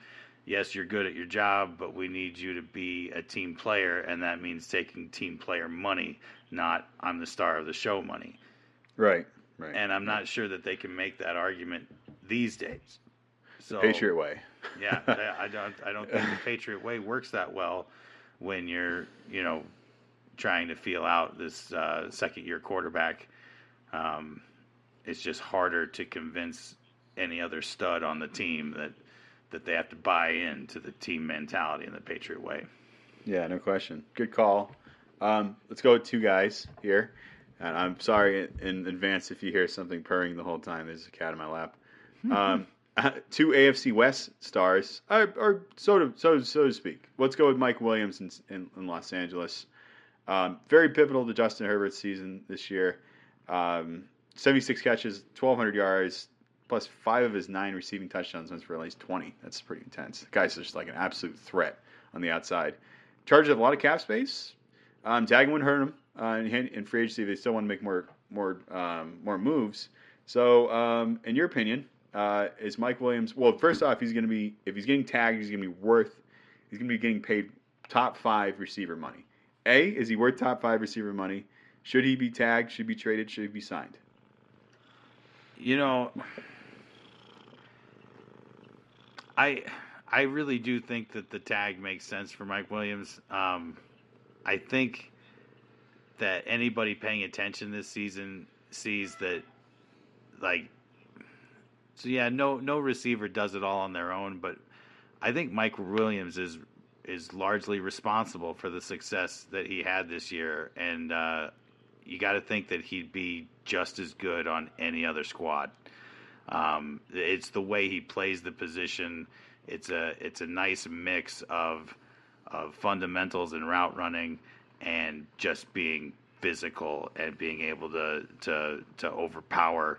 Yes, you're good at your job, but we need you to be a team player, and that means taking team player money, not I'm the star of the show money. Right. Right. And I'm not sure that they can make that argument these days. So, Patriot way. yeah, I don't. I don't think the Patriot way works that well when you're, you know, trying to feel out this uh, second year quarterback. Um, it's just harder to convince any other stud on the team that that they have to buy into the team mentality in the Patriot way. Yeah, no question. Good call. Um, let's go with two guys here. And I'm sorry in advance if you hear something purring the whole time. There's a cat in my lap. Um, two AFC West stars, or, or, so to so so to speak. Let's go with Mike Williams in, in, in Los Angeles. Um, very pivotal to Justin Herbert's season this year. Um, 76 catches, 1,200 yards, plus five of his nine receiving touchdowns went for at least 20. That's pretty intense. The guy's just like an absolute threat on the outside. Chargers have a lot of cap space. Um, tagging wouldn't hurt him uh, in, in free agency. They still want to make more more um, more moves. So, um, in your opinion, uh, is Mike Williams? Well, first off, he's going to be if he's getting tagged, he's going to be worth. He's going to be getting paid top five receiver money. A, is he worth top five receiver money? Should he be tagged? Should he be traded? Should he be signed? You know, I I really do think that the tag makes sense for Mike Williams. Um, I think that anybody paying attention this season sees that, like, so yeah, no no receiver does it all on their own, but I think Mike Williams is is largely responsible for the success that he had this year, and uh, you got to think that he'd be just as good on any other squad. Um, it's the way he plays the position. It's a it's a nice mix of of fundamentals and route running, and just being physical and being able to to to overpower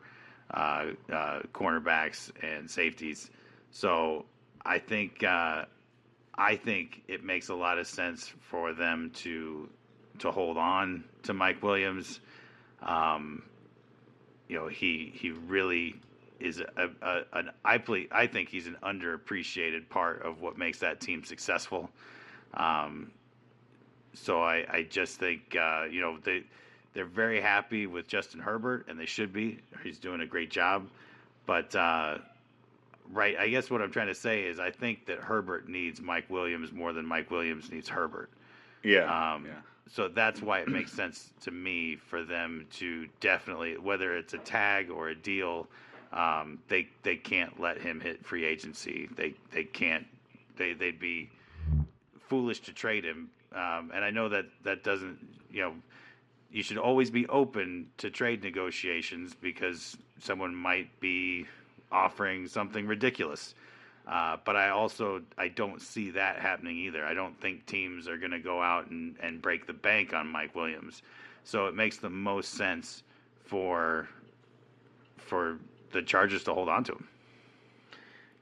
cornerbacks and safeties. So I think uh, I think it makes a lot of sense for them to to hold on to Mike Williams. Um, you know, he he really is a, a, an I play, I think he's an underappreciated part of what makes that team successful. Um, so I, I just think uh, you know they they're very happy with Justin Herbert, and they should be. He's doing a great job. But uh, right, I guess what I'm trying to say is I think that Herbert needs Mike Williams more than Mike Williams needs Herbert. Yeah. Um, yeah so that's why it makes sense to me for them to definitely, whether it's a tag or a deal, um, they they can't let him hit free agency. They they can't. They they'd be foolish to trade him. Um, and I know that that doesn't. You know, you should always be open to trade negotiations because someone might be offering something ridiculous. Uh, but I also I don't see that happening either. I don't think teams are going to go out and, and break the bank on Mike Williams. So it makes the most sense for for the Chargers to hold on to him.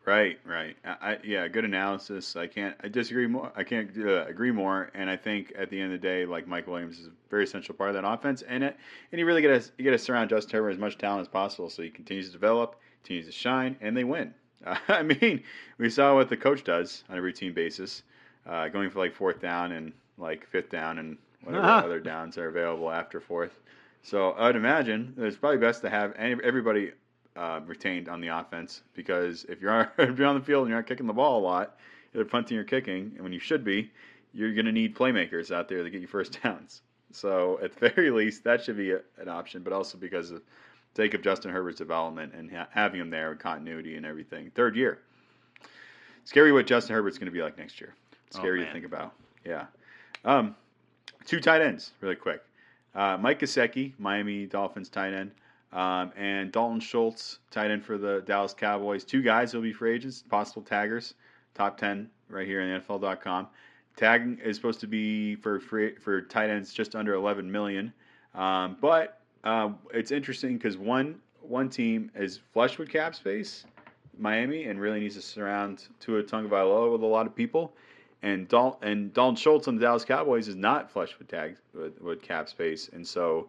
Right, right. I, I, yeah, good analysis. I can't. I disagree more. I can't uh, agree more. And I think at the end of the day, like Mike Williams is a very essential part of that offense. And it, and you really get to you get to surround Justin Herbert as much talent as possible, so he continues to develop, continues to shine, and they win. Uh, I mean, we saw what the coach does on a routine basis, uh, going for like fourth down and like fifth down and whatever uh-huh. other downs are available after fourth. So I would imagine it's probably best to have any, everybody uh, retained on the offense because if you're if you're on the field and you're not kicking the ball a lot, either punting or kicking, and when you should be, you're going to need playmakers out there to get you first downs. So at the very least, that should be a, an option, but also because of sake of Justin Herbert's development and ha- having him there with continuity and everything. Third year, scary what Justin Herbert's going to be like next year. Oh, scary oh, to think about. Yeah. Um, two tight ends, really quick. Uh, Mike Gesicki, Miami Dolphins tight end. Um, and Dalton Schultz, tight end for the Dallas Cowboys. Two guys will be free agents, possible taggers, top 10 right here in NFL.com. Tagging is supposed to be for free, for tight ends just under 11 million. Um, but uh, it's interesting because one one team is flush with cap space, Miami, and really needs to surround Tua Tagovailoa with a lot of people. And Dalton and Dalton Schultz on the Dallas Cowboys is not flush with tags with, with cap space, and so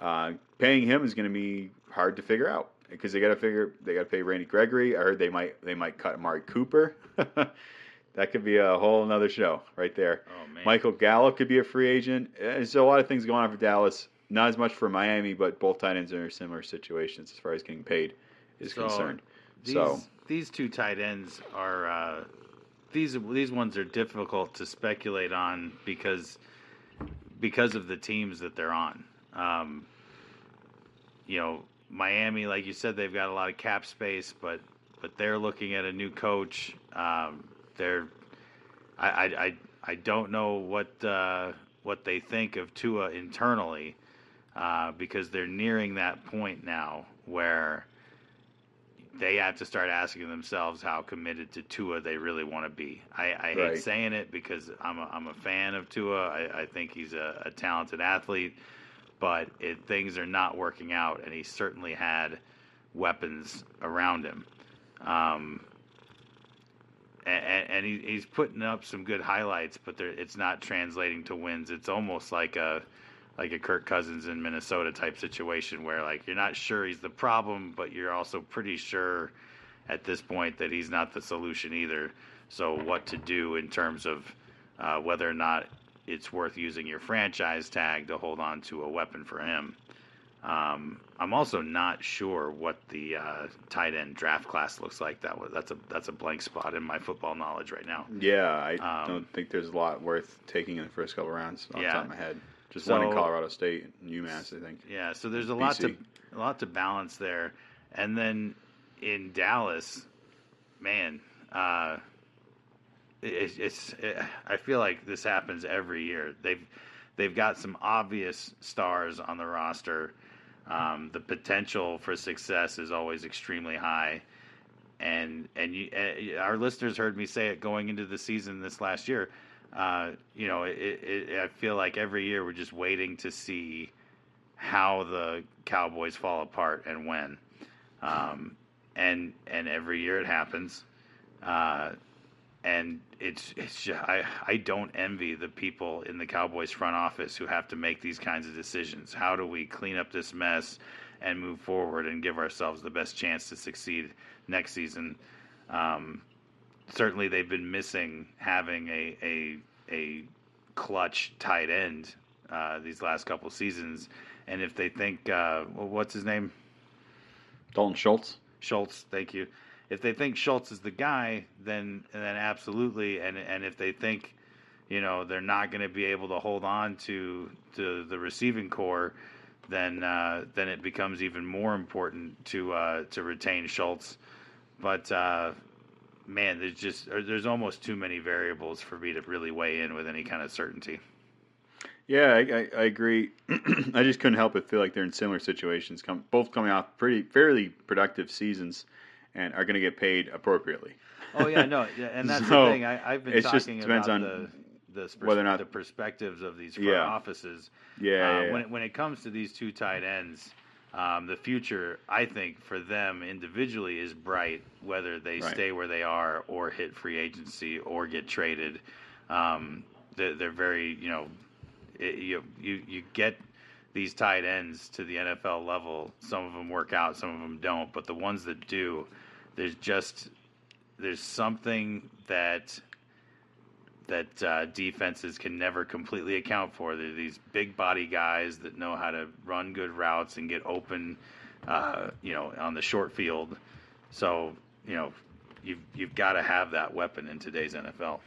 uh, paying him is going to be hard to figure out because they got to figure they got to pay Randy Gregory. I heard they might they might cut Amari Cooper. that could be a whole another show right there. Oh, Michael Gallup could be a free agent. There's a lot of things going on for Dallas. Not as much for Miami, but both tight ends are in similar situations as far as getting paid is so concerned. These, so these two tight ends are uh, these these ones are difficult to speculate on because because of the teams that they're on. Um, you know, Miami, like you said, they've got a lot of cap space, but but they're looking at a new coach. Um, they're I, I, I, I don't know what uh, what they think of Tua internally uh, because they're nearing that point now where they have to start asking themselves how committed to Tua they really want to be. I, I hate saying it because I'm a, I'm a fan of Tua. I, I think he's a, a talented athlete but it, things are not working out, and he certainly had weapons around him. Um, and, and he, he's putting up some good highlights, but it's not translating to wins. It's almost like a like a Kirk Cousins in Minnesota type situation where like you're not sure he's the problem, but you're also pretty sure at this point that he's not the solution either. So what to do in terms of uh, whether or not it's worth using your franchise tag to hold on to a weapon for him. Um, I'm also not sure what the uh, tight end draft class looks like. That was that's a that's a blank spot in my football knowledge right now. Yeah, I um, don't think there's a lot worth taking in the first couple rounds off yeah. the top of my head. Just so, one in Colorado State and UMass, I think. Yeah, so there's a BC. lot to a lot to balance there, and then in Dallas, man, uh, it's, it's it, I feel like this happens every year. They've they've got some obvious stars on the roster. Um, the potential for success is always extremely high, and and you, uh, our listeners heard me say it going into the season this last year. Uh, you know, it, it, I feel like every year we're just waiting to see how the Cowboys fall apart and when. Um, and and every year it happens. Uh, and it's it's just, I I don't envy the people in the Cowboys front office who have to make these kinds of decisions. How do we clean up this mess and move forward and give ourselves the best chance to succeed next season? Um, certainly, they've been missing having a a a clutch tight end uh, these last couple seasons. And if they think, uh, well, what's his name? Dalton Schultz. Schultz, thank you if they think Schultz is the guy, then then absolutely, and and if they think, you know, they're not going to be able to hold on to to the receiving core, then uh, then it becomes even more important to uh, to retain Schultz. But uh, man, there's just there's almost too many variables for me to really weigh in with any kind of certainty. Yeah, I, I, I agree. I just couldn't help but feel like they're in similar situations, come, both coming off pretty fairly productive seasons and are going to get paid appropriately. Oh yeah, no, yeah, and that's So, the thing. I, I've been talking depends about on the the, pers- whether or not- the perspectives of these front Yeah. offices. Yeah, Uh, yeah, yeah. When it, when it comes to these two tight ends, um, the future I think for them individually is bright. Whether they Right. stay where they are or hit free agency or get traded, um, they're, they're very you know it, you you you get these tight ends to the NFL level. Some of them work out, some of them don't. But the ones that do, there's just there's something that that uh, defenses can never completely account for. They're these big body guys that know how to run good routes and get open, uh, you know, on the short field. So you know, you've you've got to have that weapon in today's NFL.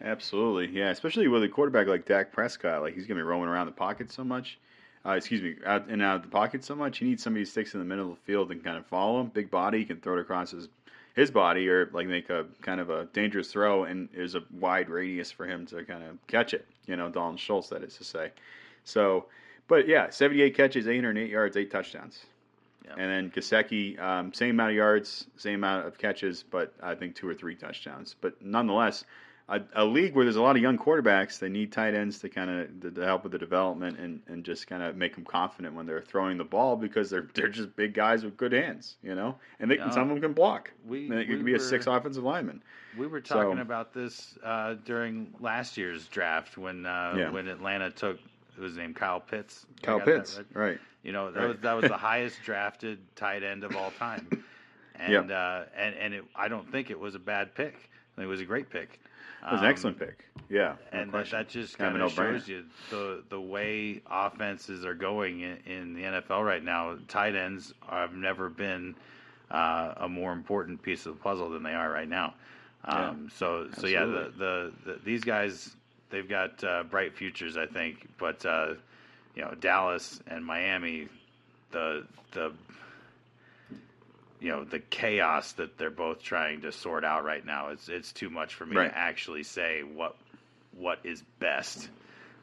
Absolutely, yeah. Especially with a quarterback like Dak Prescott, like he's gonna be roaming around the pocket so much. Uh, excuse me, out and out of the pocket so much. You need somebody who sticks in the middle of the field and kind of follow him. Big body, he can throw it across his his body or like make a kind of a dangerous throw, and there's a wide radius for him to kind of catch it. You know, Dalton Schultz, that is to say. So, but yeah, 78 catches, 808 yards, eight touchdowns. Yep. And then Gesicki, um, same amount of yards, same amount of catches, but I think two or three touchdowns. But nonetheless, a, a league where there's a lot of young quarterbacks, they need tight ends to kind of to, help with the development and, and just kind of make them confident when they're throwing the ball because they're they're just big guys with good hands, you know, and they, Yeah. some of them can block. We, And it we could be were, a six offensive lineman. We were talking So- about this uh, during last year's draft when uh, Yeah. when Atlanta took who was his name Kyle Pitts. Kyle Pitts, right? right? You know that Right. was that was the highest drafted tight end of all time, and Yep. uh, and and it, I don't think it was a bad pick. I think it was a great pick. It was an Um, excellent pick. Yeah, and that, that just Kind of shows you the the way offenses are going in, in the NFL right now. Tight ends have never been uh, a more important piece of the puzzle than they are right now. Um, so so yeah, the, the, the these guys they've got uh, bright futures, I think. But uh, you know, Dallas and Miami, the the you know the chaos that they're both trying to sort out right now it's it's too much for me Right. to actually say what what is best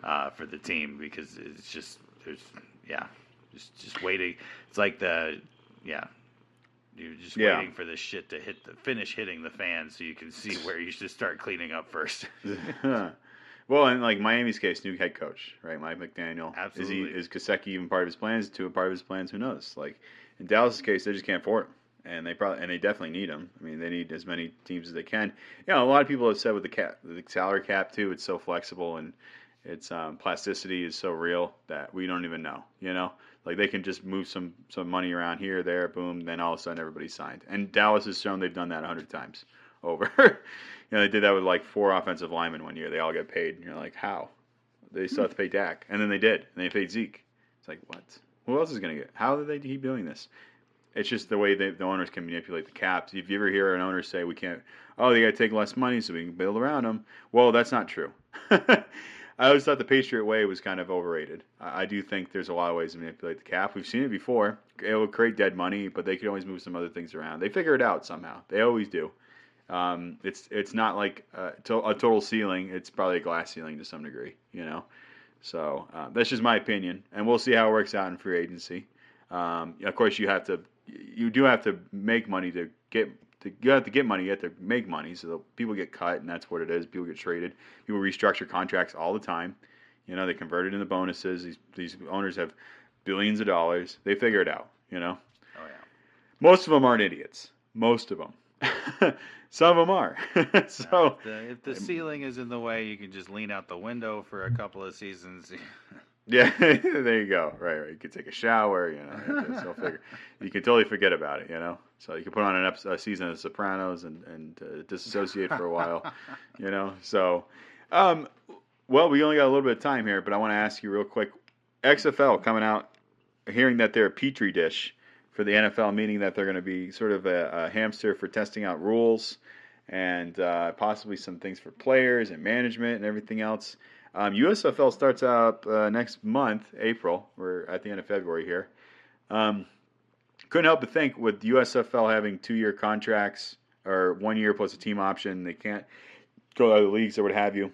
uh, for the team because it's just there's yeah just just waiting it's like the yeah you're just Yeah. waiting for this shit to hit the finish hitting the fan so you can see where you should start cleaning up first well, in like Miami's case, new head coach, right? Mike McDaniel. Absolutely. Is he is Gesicki even part of his plans? To a part of his plans, who knows? Like in Dallas' case, they just can't afford him, and they probably and they definitely need him. I mean, they need as many teams as they can. You know, a lot of people have said with the cap, the salary cap too, it's so flexible and its um, plasticity is so real that we don't even know. You know, like they can just move some some money around here, there, boom, then all of a sudden everybody's signed. And Dallas has shown they've done that a hundred times over. you know, they did that with like four offensive linemen one year. They all get paid, and you're like, how? They still have to pay Dak, and then they did, and they paid Zeke. It's like what? Who else is going to get? How are they keep doing this? It's just the way they, the owners can manipulate the caps. If you ever hear an owner say, "We can't," oh, they got to take less money so we can build around them. Well, that's not true. I always thought the Patriot way was kind of overrated. I, I do think there's a lot of ways to manipulate the cap. We've seen it before. It will create dead money, but they can always move some other things around. They figure it out somehow. They always do. Um, it's it's not like uh, to, a total ceiling. It's probably a glass ceiling to some degree, you know. So uh, that's just my opinion, and we'll see how it works out in free agency. Um, of course, you have to, you do have to make money to get. To, you have to get money. You have to make money. So people get cut, and that's what it is. People get traded. People restructure contracts all the time. You know, they convert it into bonuses. These these owners have billions of dollars. They figure it out. You know, oh yeah most of them aren't idiots. Most of them. Some of them are. so if the, if the ceiling is in the way you can just lean out the window for a couple of seasons yeah, there you go. Right, right. You could take a shower. You know, just- you'll figure. You can totally forget about it. You know, so you can put on an episode, a season of Sopranos and and uh, disassociate for a while. You know, so um, well, we only got a little bit of time here, but I want to ask you real quick. XFL coming out, hearing that they're a petri dish for the NFL, meaning that they're going to be sort of a, a hamster for testing out rules and uh, possibly some things for players and management and everything else. Um, USFL starts out uh, next month, April. We're at the end of February here. Um, couldn't help but think with USFL having two-year contracts or one year plus a team option, they can't go to other leagues or what have you.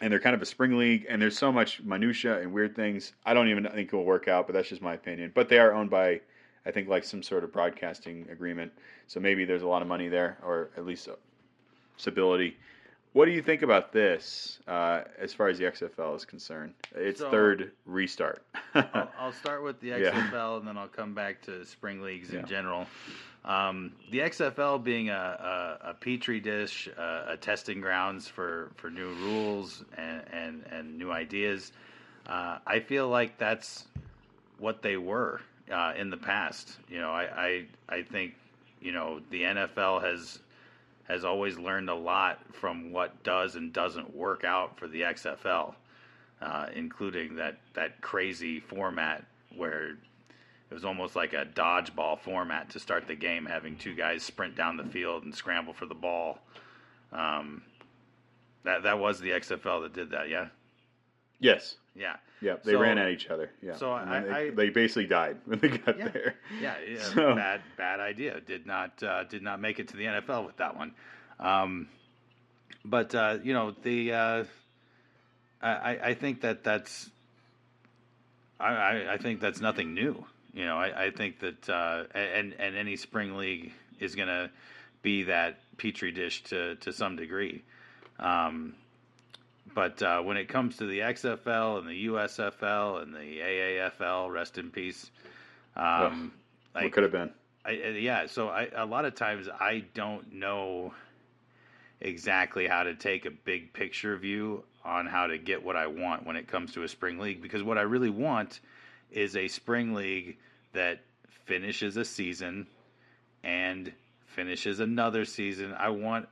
And they're kind of a spring league, and there's so much minutia and weird things. I don't even think it will work out, but that's just my opinion. But they are owned by I think like some sort of broadcasting agreement. So maybe there's a lot of money there, or at least stability. What do you think about this uh, as far as the XFL is concerned? Its So- third restart. I'll, I'll start with the Yeah. XFL and then I'll come back to spring leagues Yeah. in general. Um, the XFL being a, a, a petri dish, uh, a testing grounds for, for new rules and, and, and new ideas, uh, I feel like that's what they were uh, in the past. You know, I, I I think you know the NFL has has always learned a lot from what does and doesn't work out for the XFL, uh, including that that crazy format where it was almost like a dodgeball format to start the game, having two guys sprint down the field and scramble for the ball. Um, that that was the XFL that did that, yeah, yes. Yeah. Yep. They So- ran at each other. Yeah. so I- they, I- they basically died when they got Yeah. there. Yeah, yeah So- bad bad idea. Did not uh, did not make it to the NFL with that one. Um, but uh, you know the uh, I, I- think that that's I, I, I think that's nothing new. You know, I, I think that uh, and and any spring league is going to be that petri dish to to some degree. Um, but uh, when it comes to the XFL and the USFL and the AAFL, rest in peace. Um, what like, could have been? I- yeah, so I, a lot of times I don't know exactly how to take a big picture view on how to get what I want when it comes to a spring league because what I really want is a spring league that finishes a season and finishes another season. I want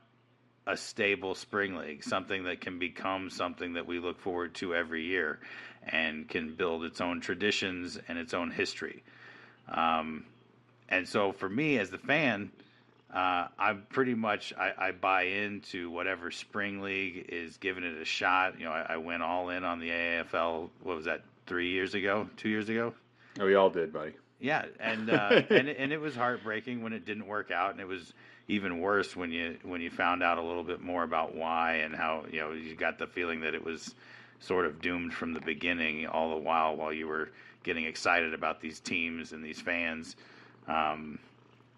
a stable spring league, something that can become something that we look forward to every year and can build its own traditions and its own history. Um, and so for me as the fan, uh, I'm pretty much I, I buy into whatever spring league is giving it a shot. You know, I, I went all in on the AFL. What was that? Three years ago? Two years ago? Oh, we all did, buddy. Yeah, and uh, and and it was heartbreaking when it didn't work out, and it was even worse when you when you found out a little bit more about why and how you know you got the feeling that it was sort of doomed from the beginning. All the while, while you were getting excited about these teams and these fans. Um,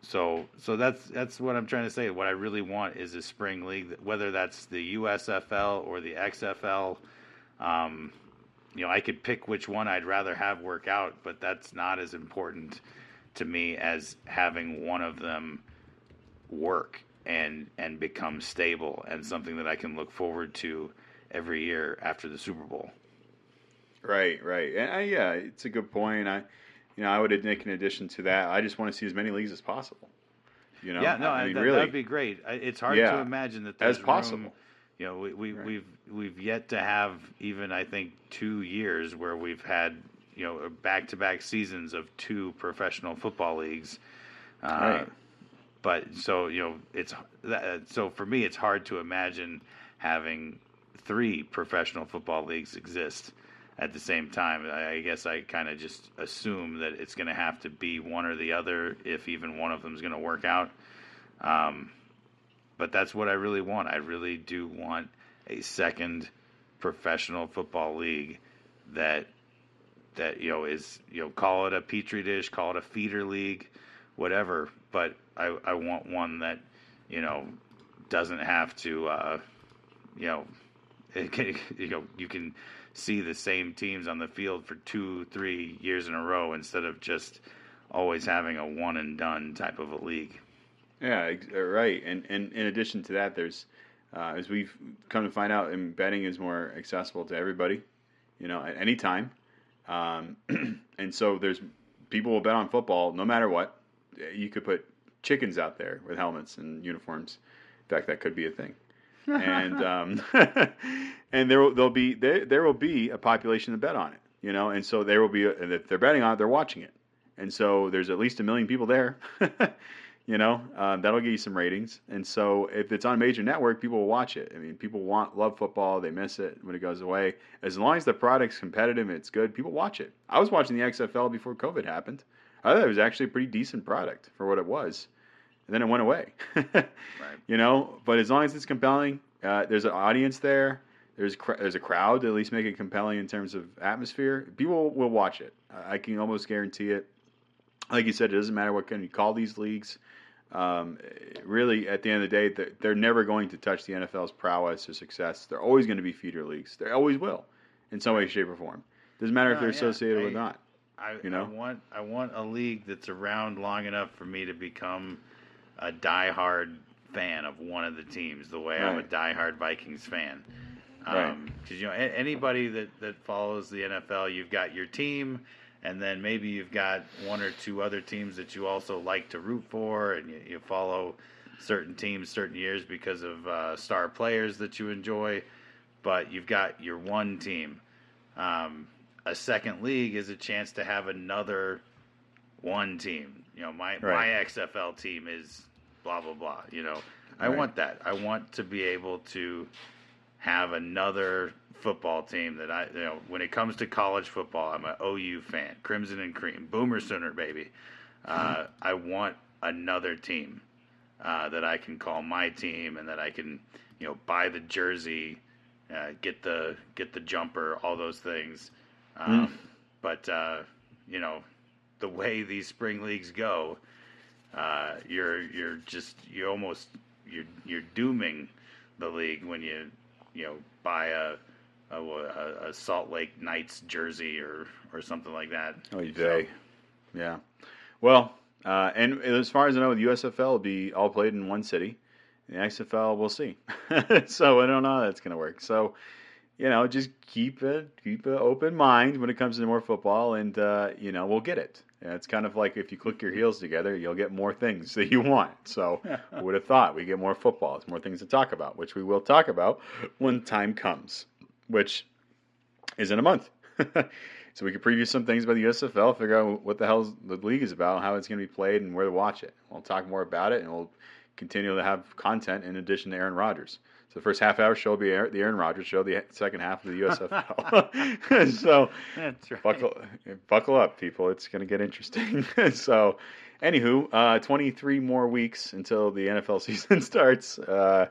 so so that's that's what I'm trying to say. What I really want is a spring league, whether that's the USFL or the XFL. Um, you know, I could pick which one I'd rather have work out, but that's not as important to me as having one of them work and and become stable and something that I can look forward to every year after the Super Bowl. Right, right. And I, yeah, it's a good point. I, you know, I would make an addition to that. I just want to see as many leagues as possible. You know, yeah, no, I mean, that, really, that'd be great. It's hard Yeah, to imagine that as possible. room- you know, we, we Right. we've we've yet to have even I think two years where we've had you know back to back seasons of two professional football leagues. Uh, Right. But so you know, it's that, so for me, it's hard to imagine having three professional football leagues exist at the same time. I, I guess I kind of just assume that it's going to have to be one or the other, if even one of them is going to work out. Um, but that's what I really want. I really do want a second professional football league that that you know is you know call it a petri dish, call it a feeder league, whatever. But I I want one that you know doesn't have to uh, you know can, you know you can see the same teams on the field for two three years in a row instead of just always having a one and done type of a league. Yeah, uh, right. And and in addition to that, there's uh, as we've come to find out, and betting is more accessible to everybody. You know, at any time. Um, and so there's people will bet on football no matter what. You could put chickens out there with helmets and uniforms. In fact, that could be a thing. and um, and there will there'll be there there will be a population to bet on it. You know, and so there will be a, and if they're betting on it, they're watching it. And so there's at least a million people there. you know, um, that'll get you some ratings. And so if it's on a major network, people will watch it. I mean, people want love football. They miss it when it goes away. As long as the product's competitive and it's good, people watch it. I was watching the XFL before COVID happened. I thought it was actually a pretty decent product for what it was. And then it went away. Right. You know, but as long as it's compelling, uh, there's an audience there. There's cr- there's a crowd to at least make it compelling in terms of atmosphere. People will watch it. I can almost guarantee it. like you said, it doesn't matter what kind you call these leagues. Um, really, at the end of the day, they're, they're never going to touch the NFL's prowess or success. They're always going to be feeder leagues. They always will, in some way, shape, or form. Doesn't matter if they're yeah, associated I- or not. I, You know? I want I want a league that's around long enough for me to become a diehard fan of one of the teams, the way I'm a Right. diehard Vikings fan. Right. Um 'cause you know a- anybody that that follows the NFL, you've got your team, and then maybe you've got one or two other teams that you also like to root for, and you, you follow certain teams certain years because of uh, star players that you enjoy. But you've got your one team. Um, a second league is a chance to have another one team. You know, my my XFL team is blah blah blah. You know, I Right. want that. I want to be able to have another football team that I, you know, when it comes to college football, I'm an OU fan, Crimson and Cream, Boomer Sooner, baby. Uh, I want another team uh, that I can call my team, and that I can, you know, buy the jersey, uh, get the get the jumper, all those things. Um, But uh, you know, the way these spring leagues go, uh, you're you're just you almost you're you're dooming the league when you you know buy a a, a, Salt Lake Knights jersey or or something like that. Oh, So- day. Yeah. Well, uh, and as far as I know, the USFL will be all played in one city. The XFL, we'll see. so I don't know how that's going to work. So, you know, just keep a keep an open mind when it comes to more football, and uh, you know, we'll get it. It's kind of like if you click your heels together, you'll get more things that you want. So, who would have thought we get more football? It's more things to talk about, which we will talk about when time comes, which is in a month. so we could preview some things about the USFL, figure out what the hell the league is about, how it's going to be played, and where to watch it. We'll talk more about it, and we'll continue to have content in addition to Aaron Rodgers. So the first half hour show will be Aaron- the Aaron Rodgers show. The second half of the USFL. so That's right. buckle buckle up, people. It's going to get interesting. so, anywho, uh, 23 more weeks until the NFL season starts, uh,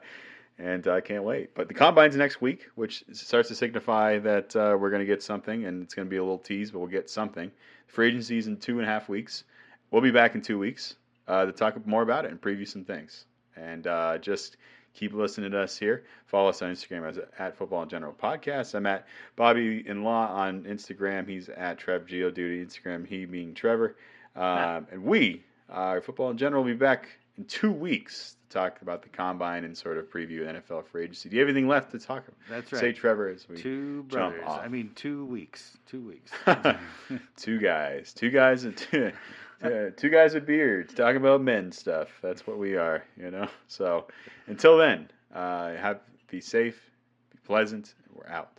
and I can't wait. But the combine's next week, which starts to signify that uh, we're going to get something, and it's going to be a little tease, but we'll get something. Free agency's in two and a half weeks. We'll be back in two weeks uh, to talk more about it and preview some things, and uh, just. Keep listening to us here. Follow us on Instagram as at Football and General Podcast. I'm at Bobby in Law on Instagram. He's at Trev Geoduty Instagram. He being Trevor, um, and we, uh, Football in General, will be back in two weeks to talk about the combine and sort of preview NFL free agency. Do you have anything left to talk about? That's right. Say. Trevor as we Two brothers. I mean, two weeks. Two weeks. two guys, two guys, and two, two, two guys with beards talking about men stuff. That's what we are, you know. So until then, uh, have be safe, be pleasant. We're out.